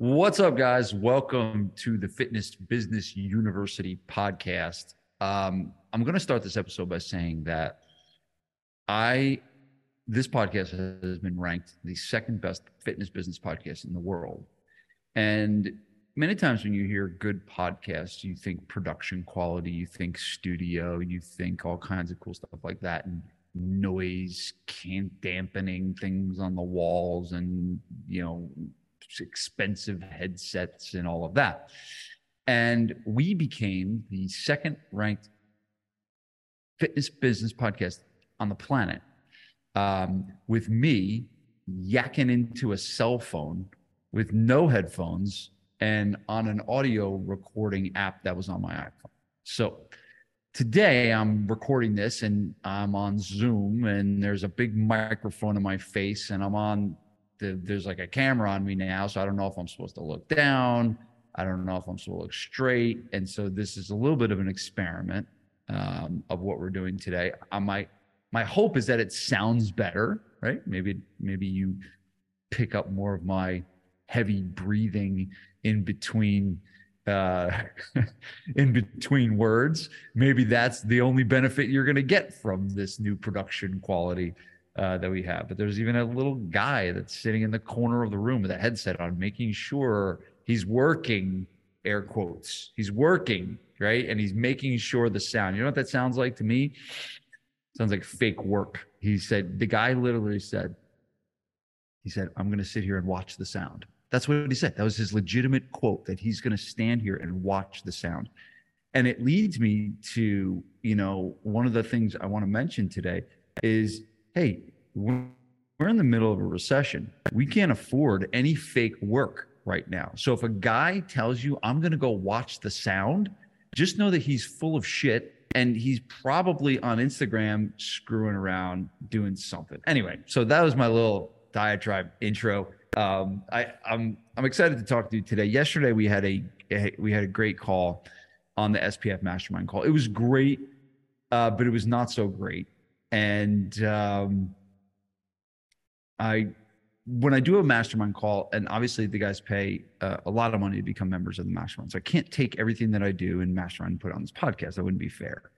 What's up, guys? Welcome to the Fitness Business University podcast. Um, I'm going to start this episode by saying that I, this podcast has been ranked the second best fitness business podcast in the world. And many times when you hear good podcasts, you think production quality, you think studio, you think all kinds of cool stuff like that, and noise, can dampening things on the walls, and you know expensive headsets and all of that. And we became the second ranked fitness business podcast on the planet um, with me yakking into a cell phone with no headphones and on an audio recording app that was on my iPhone. So today I'm recording this and I'm on Zoom and there's a big microphone in my face and I'm on the, there's like a camera on me now, so I don't know if I'm supposed to look down. I don't know if I'm supposed to look straight. And so this is a little bit of an experiment um, of what we're doing today. I might my hope is that it sounds better, right? Maybe maybe you pick up more of my heavy breathing in between uh, in between words. Maybe that's the only benefit you're going to get from this new production quality uh, that we have. But there's even a little guy that's sitting in the corner of the room with a headset on, making sure he's working, air quotes, he's working, right? And he's making sure the sound. You know what that sounds like to me? Sounds like fake work. He said, the guy literally said, he said, I'm going to sit here and watch the sound. That's what he said. That was his legitimate quote that he's going to stand here and watch the sound. And it leads me to, you know, one of the things I want to mention today is hey, we're in the middle of a recession. We can't afford any fake work right now. So if a guy tells you, I'm going to go watch the sound, just know that he's full of shit and he's probably on Instagram screwing around doing something. Anyway, so that was my little diatribe intro. Um, I, I'm I'm excited to talk to you today. Yesterday we had a, a we had a great call on the SPF Mastermind call. It was great, uh, but it was not so great and um, I when I do a mastermind call, and obviously the guys pay uh, a lot of money to become members of the mastermind, so I can't take everything that I do in mastermind and put on this podcast. That wouldn't be fair.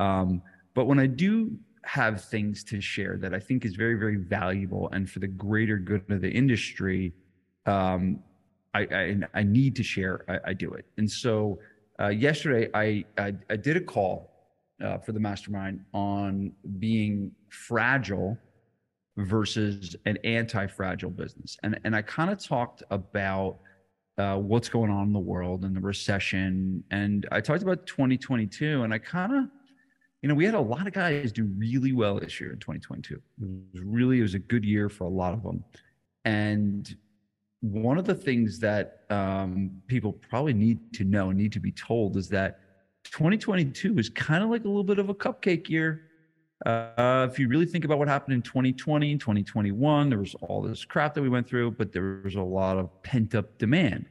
Um, but when I do have things to share that I think is very, very valuable and for the greater good of the industry, um, I, I, I need to share. I, I do it. And so uh, yesterday, I, I I did a call uh, for the mastermind on being fragile versus an anti-fragile business. And and i kind of talked about uh, what's going on in the world and the recession. And i talked about 2022 and i kind of you know we had a lot of guys do really well this year in 2022 it was really it was a good year for a lot of them. And one of the things that um, people probably need to know need to be told is that 2022 is kind of like a little bit of a cupcake year. Uh, if you really think about what happened in 2020 and 2021, there was all this crap that we went through, but there was a lot of pent up demand.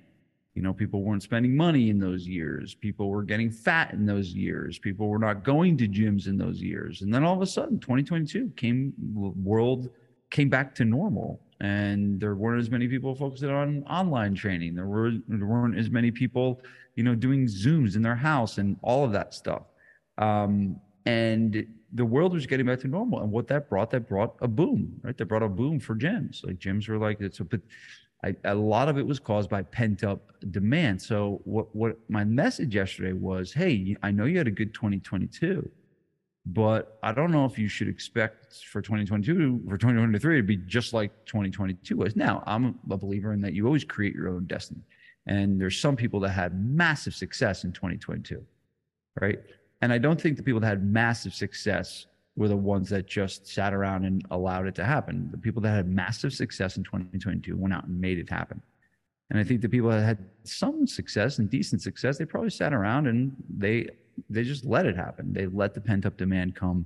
You know, people weren't spending money in those years. People were getting fat in those years. People were not going to gyms in those years. And then all of a sudden, 2022 came, world came back to normal. And there weren't as many people focusing on online training. There, were, there weren't as many people you know, doing Zooms in their house and all of that stuff. Um, and the world was getting back to normal. And what that brought, that brought a boom, right? That brought a boom for gyms. Like gyms were like, it's a, but I, a lot of it was caused by pent up demand. So what, what my message yesterday was, Hey, I know you had a good 2022, but I don't know if you should expect for 2022 for 2023 to be just like 2022 was. Now I'm a believer in that you always create your own destiny. And there's some people that had massive success in 2022, right? And I don't think the people that had massive success were the ones that just sat around and allowed it to happen. The people that had massive success in 2022 went out and made it happen. And I think the people that had some success and decent success, they probably sat around and they they just let it happen. They let the pent up demand come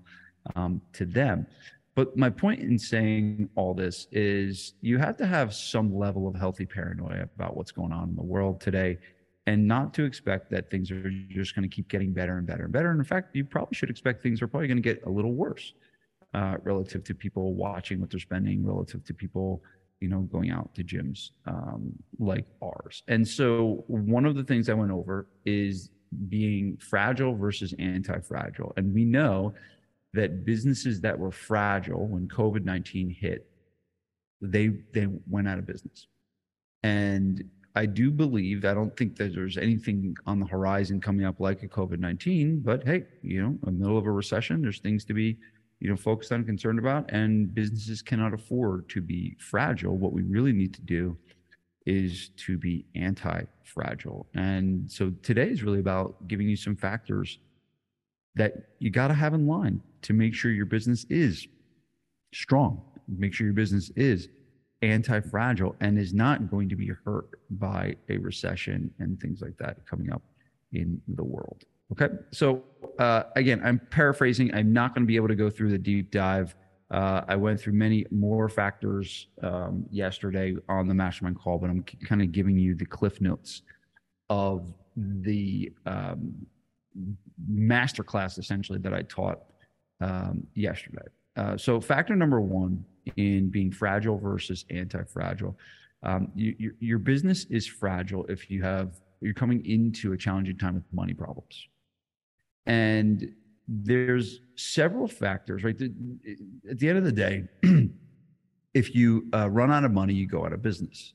um, to them. But my point in saying all this is you have to have some level of healthy paranoia about what's going on in the world today and not to expect that things are just going to keep getting better and better and better. And in fact, you probably should expect things are probably going to get a little worse uh, relative to people watching what they're spending, relative to people you know, going out to gyms um, like ours. And so one of the things I went over is being fragile versus anti-fragile. And we know that businesses that were fragile when COVID-19 hit, they they went out of business. And I do believe, I don't think that there's anything on the horizon coming up like a COVID 19, but hey, you know, in the middle of a recession, there's things to be, you know, focused on, concerned about, and businesses cannot afford to be fragile. What we really need to do is to be anti fragile. And so today is really about giving you some factors that you got to have in line to make sure your business is strong, make sure your business is anti fragile and is not going to be hurt by a recession and things like that coming up in the world. Okay. So, uh, again, I'm paraphrasing. I'm not going to be able to go through the deep dive. Uh, I went through many more factors um, yesterday on the mastermind call, but I'm kind of giving you the cliff notes of the um, masterclass essentially that I taught um, yesterday. Uh, so, factor number one in being fragile versus anti-fragile. Um, you, your, your business is fragile if you have you're coming into a challenging time with money problems, and there's several factors. Right at the end of the day, if you uh, run out of money, you go out of business,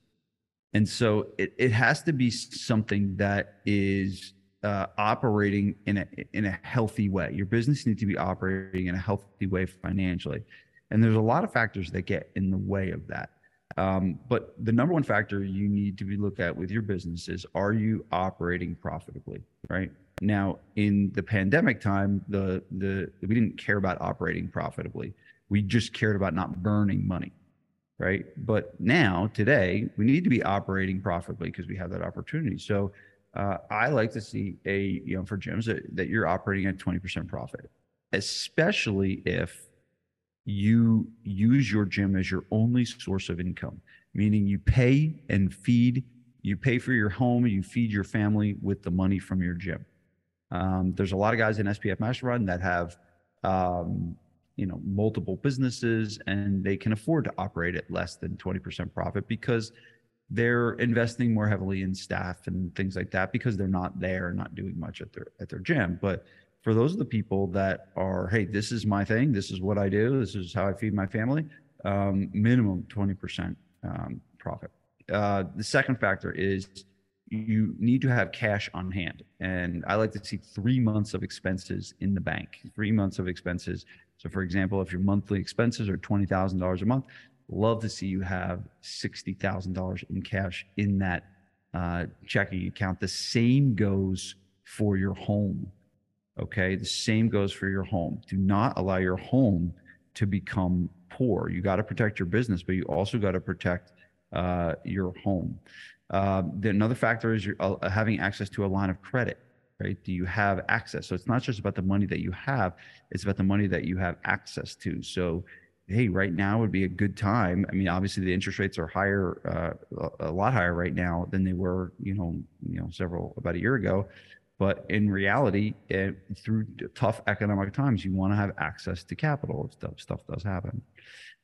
and so it, it has to be something that is uh, operating in a in a healthy way. Your business needs to be operating in a healthy way financially. And there's a lot of factors that get in the way of that. Um, but the number one factor you need to be look at with your business is are you operating profitably, right? Now, in the pandemic time, the the we didn't care about operating profitably. We just cared about not burning money, right? But now, today, we need to be operating profitably because we have that opportunity. So, uh, I like to see a you know for gyms that, that you're operating at 20% profit, especially if you use your gym as your only source of income, meaning you pay and feed, you pay for your home, you feed your family with the money from your gym. Um, there's a lot of guys in SPF Mastermind that have, um, you know, multiple businesses and they can afford to operate at less than 20% profit because they're investing more heavily in staff and things like that because they're not there, not doing much at their at their gym. But for those of the people that are, hey, this is my thing, this is what I do, this is how I feed my family, um, minimum 20% um, profit. Uh, the second factor is you need to have cash on hand. And I like to see three months of expenses in the bank, three months of expenses. So, for example, if your monthly expenses are $20,000 a month, love to see you have $60,000 in cash in that uh, checking account. The same goes for your home. Okay. The same goes for your home. Do not allow your home to become poor. You got to protect your business, but you also got to protect uh, your home. Uh, another factor is uh, having access to a line of credit, right? Do you have access? So it's not just about the money that you have, it's about the money that you have access to. So, hey, right now would be a good time. I mean, obviously the interest rates are higher, uh, a lot higher right now than they were, you know, you know, several about a year ago. But in reality, it, through tough economic times, you want to have access to capital. Stuff stuff does happen,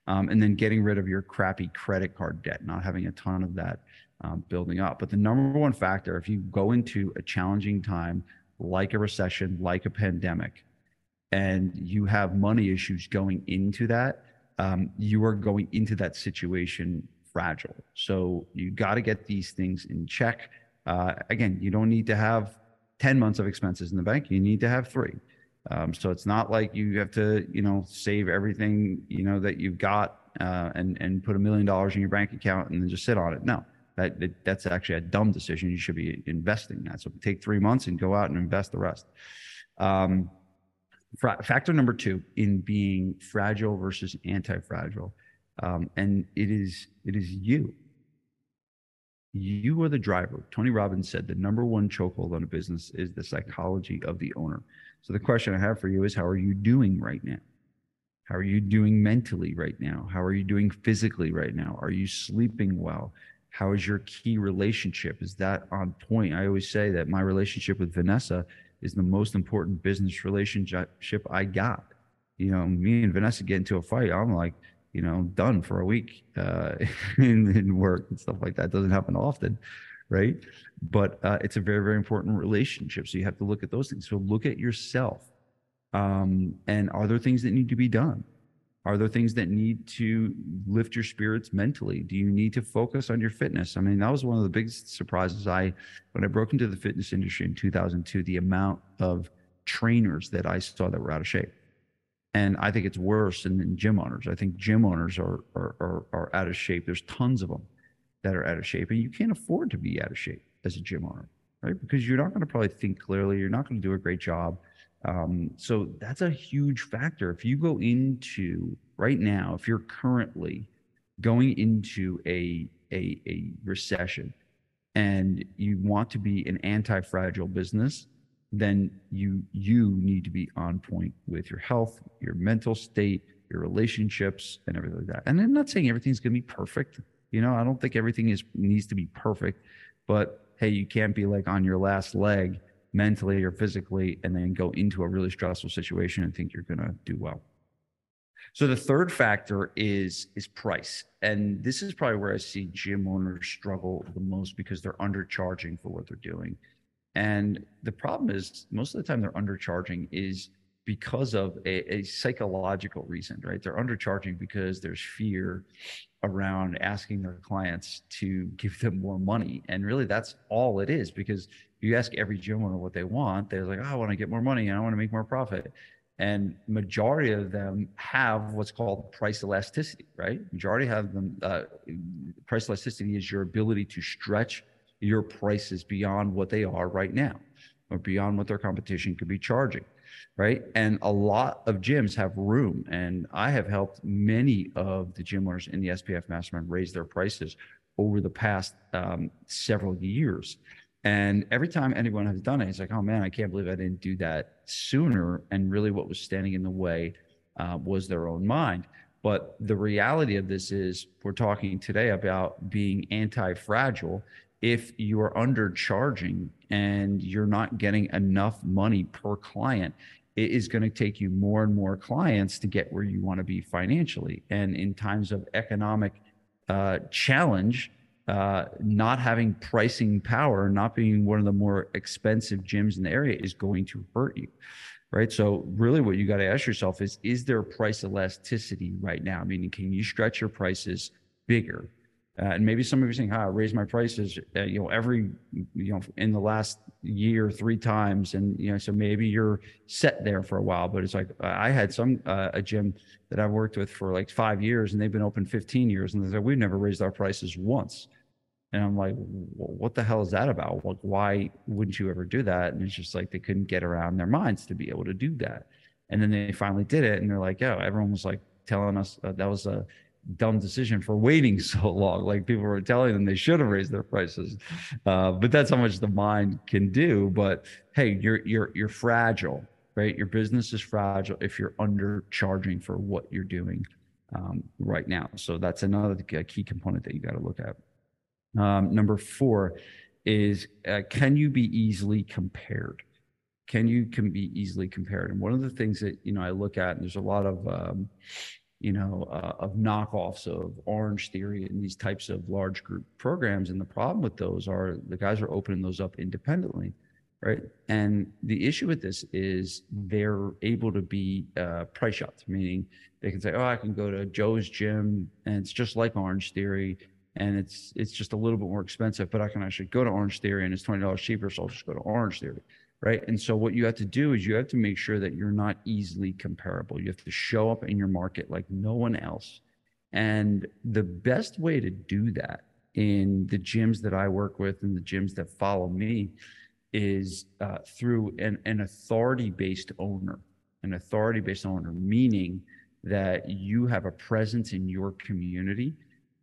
um, and then getting rid of your crappy credit card debt, not having a ton of that um, building up. But the number one factor, if you go into a challenging time like a recession, like a pandemic, and you have money issues going into that, um, you are going into that situation fragile. So you got to get these things in check. Uh, again, you don't need to have 10 months of expenses in the bank. You need to have three. Um, so it's not like you have to, you know, save everything, you know, that you've got uh, and, and put a million dollars in your bank account and then just sit on it. No, that, that's actually a dumb decision. You should be investing that. So take three months and go out and invest the rest. Um, factor number two in being fragile versus anti-fragile. Um, and it is, it is you you are the driver. Tony Robbins said the number one chokehold on a business is the psychology of the owner. So the question I have for you is how are you doing right now? How are you doing mentally right now? How are you doing physically right now? Are you sleeping well? How is your key relationship? Is that on point? I always say that my relationship with Vanessa is the most important business relationship I got. You know, me and Vanessa get into a fight. I'm like, you know, done for a week uh, in, in work and stuff like that. It doesn't happen often, right? But uh, it's a very, very important relationship. So you have to look at those things. So look at yourself. Um, and are there things that need to be done? Are there things that need to lift your spirits mentally? Do you need to focus on your fitness? I mean, that was one of the biggest surprises I, when I broke into the fitness industry in 2002, the amount of trainers that I saw that were out of shape. And I think it's worse than gym owners. I think gym owners are, are, are, are out of shape. There's tons of them that are out of shape, and you can't afford to be out of shape as a gym owner, right? Because you're not going to probably think clearly. You're not going to do a great job. Um, so that's a huge factor. If you go into right now, if you're currently going into a, a, a recession and you want to be an anti-fragile business, then you you need to be on point with your health, your mental state, your relationships, and everything like that. And I'm not saying everything's going to be perfect. You know, I don't think everything is needs to be perfect, but hey, you can't be like on your last leg mentally or physically and then go into a really stressful situation and think you're going to do well. So the third factor is is price. And this is probably where I see gym owners struggle the most because they're undercharging for what they're doing. And the problem is most of the time they're undercharging is because of a, a, psychological reason, right? They're undercharging because there's fear around asking their clients to give them more money. And really that's all it is because you ask every gym owner what they want, they're like, oh, I want to get more money and I want to make more profit. And majority of them have what's called price elasticity, right? Majority have them. Uh, price elasticity is your ability to stretch your prices beyond what they are right now, or beyond what their competition could be charging, right? And a lot of gyms have room, and I have helped many of the gym owners in the SPF Mastermind raise their prices over the past um, several years. And every time anyone has done it, it's like, oh man, I can't believe I didn't do that sooner. And really, what was standing in the way uh, was their own mind. But the reality of this is, we're talking today about being anti fragile. If you are undercharging and you're not getting enough money per client, it is going to take you more and more clients to get where you want to be financially. And in times of economic uh, challenge, uh, not having pricing power, not being one of the more expensive gyms in the area is going to hurt you. Right. So, really, what you got to ask yourself is Is there price elasticity right now? Meaning, can you stretch your prices bigger? Uh, and maybe some of you are saying, "Hi, I raised my prices, uh, you know, every, you know, in the last year three times," and you know, so maybe you're set there for a while. But it's like I had some uh, a gym that I've worked with for like five years, and they've been open 15 years, and they said we've never raised our prices once. And I'm like, what the hell is that about? Like, why wouldn't you ever do that? And it's just like they couldn't get around their minds to be able to do that. And then they finally did it, and they're like, "Oh, everyone was like telling us uh, that was a dumb decision for waiting so long. Like people were telling them they should have raised their prices, uh, but that's how much the mind can do. But hey, you're you're you're fragile, right? Your business is fragile if you're undercharging for what you're doing um, right now. So that's another key component that you got to look at. Um, number four is uh, can you be easily compared? Can you can be easily compared? And one of the things that you know I look at, and there's a lot of um, you know uh, of knockoffs of Orange Theory and these types of large group programs. And the problem with those are the guys are opening those up independently, right? And the issue with this is they're able to be uh, price shots, meaning they can say, "Oh, I can go to Joe's gym, and it's just like Orange Theory." And it's it's just a little bit more expensive, but I can actually go to Orange Theory and it's twenty dollars cheaper, so I'll just go to Orange Theory, right? And so what you have to do is you have to make sure that you're not easily comparable. You have to show up in your market like no one else, and the best way to do that in the gyms that I work with and the gyms that follow me is uh, through an, an authority based owner, an authority based owner, meaning that you have a presence in your community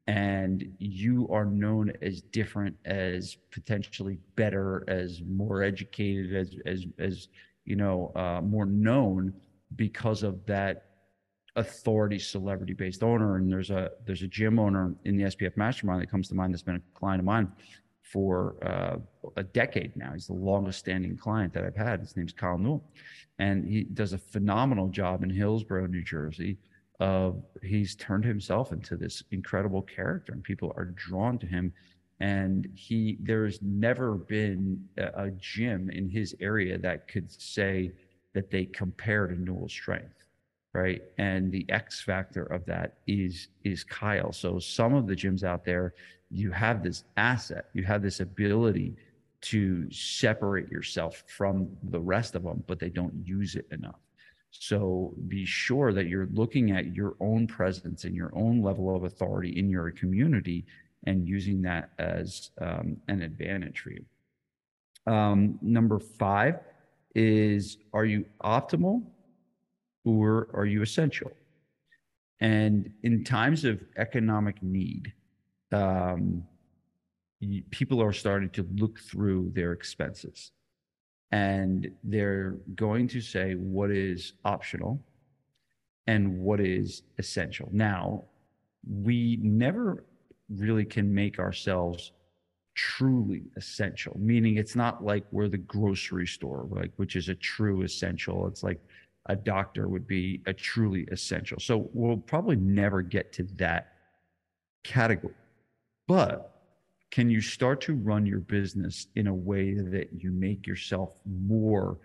and you are known as different as potentially better as more educated as as as you know uh, more known because of that authority celebrity based owner. And there's a there's a gym owner in the spf mastermind that comes to mind that's been a client of mine for uh, a decade now. He's the longest standing client that i've had. His name's kyle newell. And he does a phenomenal job in hillsborough new jersey of he's turned himself into this incredible character and people are drawn to him. And he there's never been a, a gym in his area that could say that they compare to Newell Strength right? And the x factor of that is is kyle. So some of the gyms out there you have this asset you have this ability to separate yourself from the rest of them but they don't use it enough so be sure that you're looking at your own presence and your own level of authority in your community and using that as um, an advantage for you. Um, number five is Are you optimal or are you essential? And in times of economic need, um, people are starting to look through their expenses and they're going to say what is optional and what is essential. Now, we never really can make ourselves truly essential, meaning it's not like we're the grocery store, like which is a true essential. It's like a doctor would be a truly essential. So we'll probably never get to that category. But can you start to run your business in a way that you make yourself more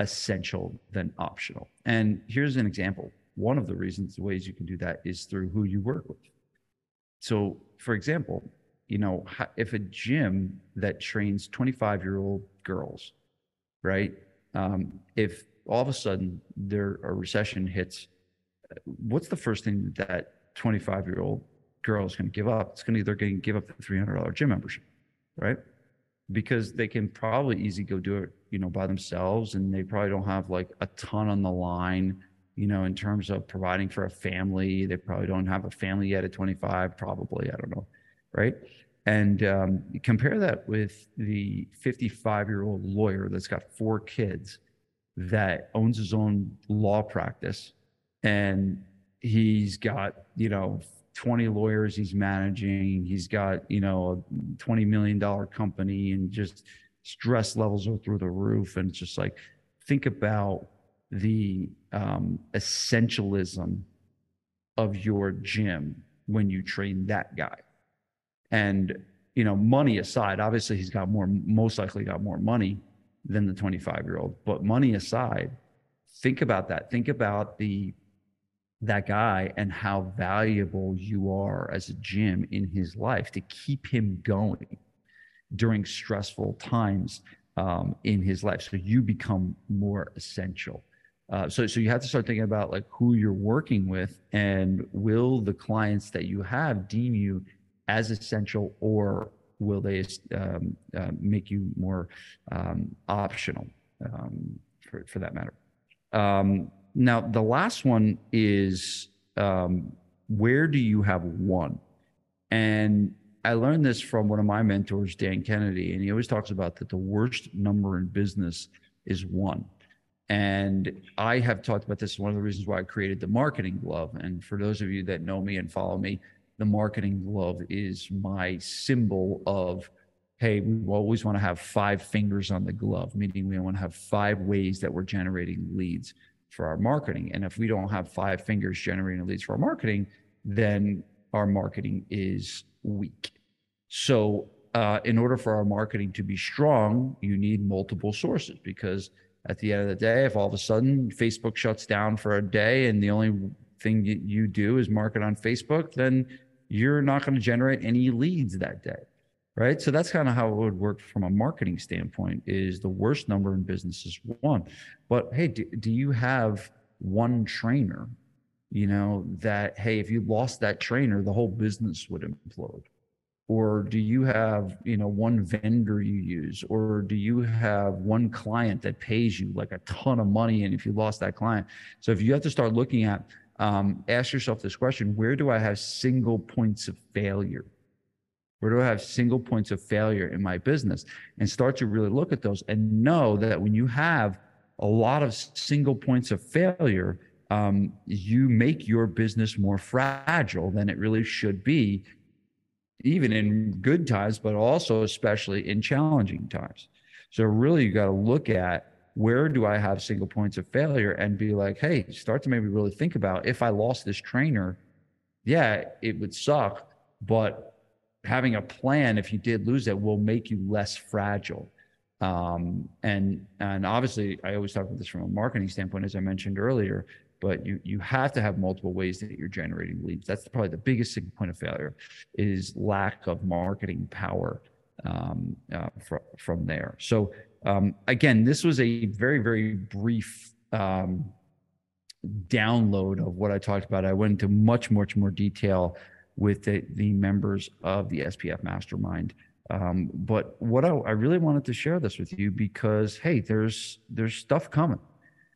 essential than optional? And here's an example. One of the reasons, the ways you can do that is through who you work with. So, for example, you know, if a gym that trains 25 year old girls, right? Um, if all of a sudden there a recession hits, what's the first thing that 25 year old girl is going to give up, it's going to they're going to give up the three hundred dollar gym membership, right? Because they can probably easily go do it, you know, by themselves, and they probably don't have like a ton on the line, you know, in terms of providing for a family. They probably don't have a family yet at twenty five, probably. I don't know, right? And um, compare that with the 55 year old lawyer that's got four kids that owns his own law practice and he's got, you know, 20 lawyers he's managing. He's got, you know, a $20 million company and just stress levels are through the roof. And it's just like, think about the um, essentialism of your gym when you train that guy. And, you know, money aside, obviously he's got more, most likely got more money than the 25 year old, but money aside, think about that. Think about the that guy and how valuable you are as a gym in his life to keep him going during stressful times um, in his life. So you become more essential. Uh, so, so you have to start thinking about like who you're working with and will the clients that you have deem you as essential or will they um, uh, make you more um, optional um, for, for that matter? Um, now, the last one is um, where do you have one? And I learned this from one of my mentors, Dan Kennedy, and he always talks about that the worst number in business is one. And I have talked about this. One of the reasons why I created the marketing glove. And for those of you that know me and follow me, the marketing glove is my symbol of, hey, we always want to have five fingers on the glove, meaning we want to have five ways that we're generating leads for our marketing. And if we don't have five fingers generating leads for our marketing, then our marketing is weak. So, uh, in order for our marketing to be strong, you need multiple sources because at the end of the day, if all of a sudden Facebook shuts down for a day and the only thing you do is market on Facebook, then you're not going to generate any leads that day right? So that's kind of how it would work from a marketing standpoint is the worst number in business is one. But hey do, do you have one trainer you know that hey if you lost that trainer the whole business would implode? Or do you have you know one vendor you use? Or do you have one client that pays you like a ton of money and if you lost that client so if you have to start looking at um, ask yourself this question where do i have single points of failure where do I have single points of failure in my business? And start to really look at those and know that when you have a lot of single points of failure, um, you make your business more fragile than it really should be, even in good times, but also especially in challenging times. So, really, you got to look at where do I have single points of failure and be like, hey, start to maybe really think about if I lost this trainer, yeah, it would suck, but having a plan if you did lose it will make you less fragile. Um, and and obviously, I always talk about this from a marketing standpoint, as I mentioned earlier. But you you have to have multiple ways that you're generating leads. That's probably the biggest single point of failure, is lack of marketing power um, uh, fr- from there. So um, again, this was a very very brief um, download of what I talked about. I went into much much more detail with the, the members of the SPF Mastermind. Um, but what I, I, really wanted to share this with you because hey, there's there's stuff coming.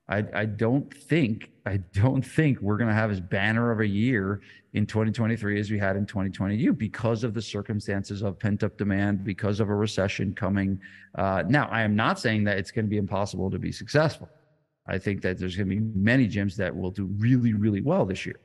I, I don't think I don't think we're going to have as banner of a year in 2023 as we had in 2022 because of the circumstances of pent up demand, because of a recession coming. Uh, now, I am not saying that it's going to be impossible to be successful. I think that there's going to be many gyms that will do really, really well this year.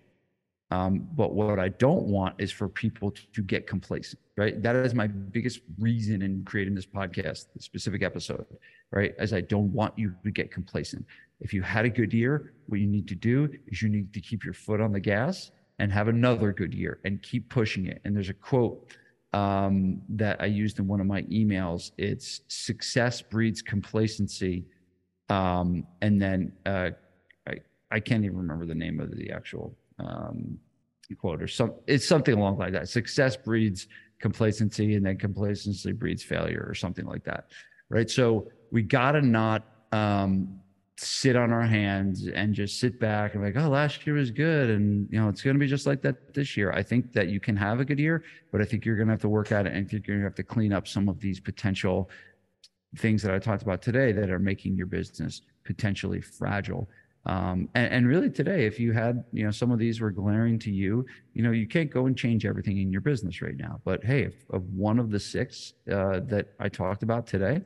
Um, but what I don't want is for people to, get complacent, right? That is my biggest reason in creating this podcast, this specific episode, right? As I don't want you to get complacent. If you had a good year, what you need to do is you need to keep your foot on the gas and have another good year and keep pushing it. And there's a quote um, that I used in one of my emails. It's success breeds complacency. Um, and then uh, I, I can't even remember the name of the actual um, quote or some it's something along like that. Success breeds complacency and then complacency breeds failure or something like that right? So we got to not um, sit on our hands and just sit back and like oh last year was good and you know it's going to be just like that this year. I think that you can have a good year but i think you're going to have to work at it and think you're going to have to clean up some of these potential things that i talked about today that are making your business potentially fragile um, and, and, really today, if you had, you know, some of these were glaring to you, you know, you can't go and change everything in your business right now. But hey, if, if one of the six uh, that I talked about today,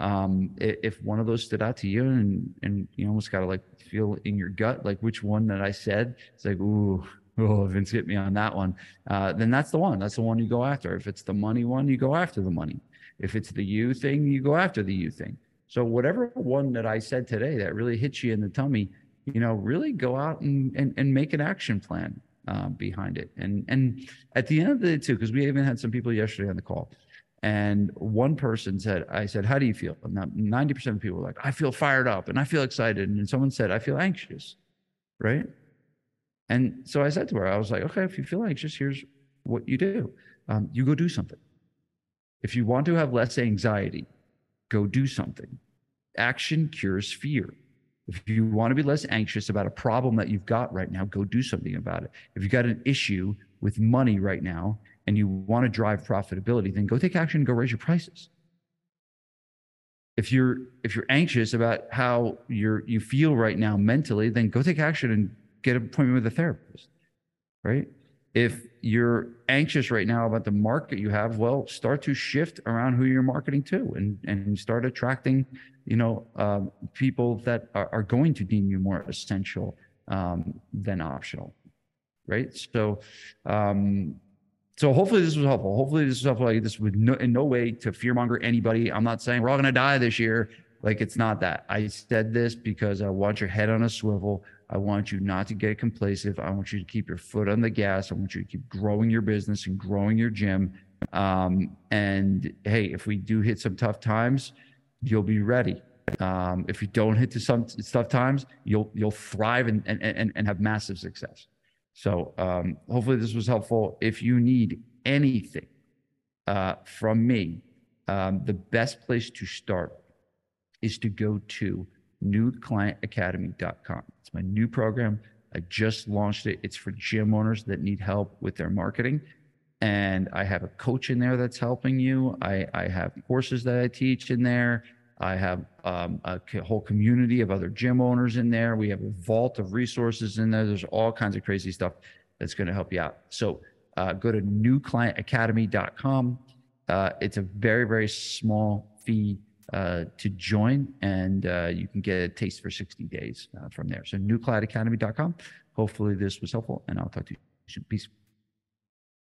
um, if one of those stood out to you and and you almost got to like feel in your gut, like which one that I said, it's like, ooh, oh, Vince hit me on that one. Uh, then that's the one. That's the one you go after. If it's the money one, you go after the money. If it's the you thing, you go after the you thing. So whatever one that I said today that really hits you in the tummy, you know, really go out and, and, and make an action plan uh, behind it. And, and at the end of the day too, because we even had some people yesterday on the call and one person said, I said, how do you feel? And 90% of people were like, I feel fired up and I feel excited. And someone said, I feel anxious. Right. And so I said to her, I was like, okay, if you feel anxious, here's what you do. Um, you go do something. If you want to have less anxiety, go do something. Action cures fear. If you want to be less anxious about a problem that you've got right now, go do something about it. If you've got an issue with money right now and you want to drive profitability, then go take action and go raise your prices. If you're if you're anxious about how you're you feel right now mentally, then go take action and get an appointment with a therapist. Right? If you're anxious right now about the market you have, well, start to shift around who you're marketing to and, and start attracting, you know, um, people that are, are, going to deem you more essential um, than optional. Right. So, um, so hopefully this was helpful. Hopefully this was helpful. This would no, in no way to fearmonger anybody. I'm not saying we're all going to die this year. Like it's not that. I said this because I want your head on a swivel. I want you not to get complacent. I want you to keep your foot on the gas. I want you to keep growing your business and growing your gym. Um, and hey, if we do hit some tough times, you'll be ready. Um, if you don't hit to some tough times, you'll you'll thrive and and and, and have massive success. So um, hopefully this was helpful. If you need anything uh, from me, um, the best place to start is to go to newclientacademy.com. It's my new program. I just launched it. It's for gym owners that need help with their marketing. And I have a coach in there that's helping you. I, I have courses that I teach in there. I have um, a whole community of other gym owners in there. We have a vault of resources in there. There's all kinds of crazy stuff that's going to help you out. So uh, go to newclientacademy.com. Uh, it's a very, very small fee uh, to join, and uh, you can get a taste for 60 days uh, from there. So, newclientacademy.com. Hopefully, this was helpful, and I'll talk to you soon. Peace.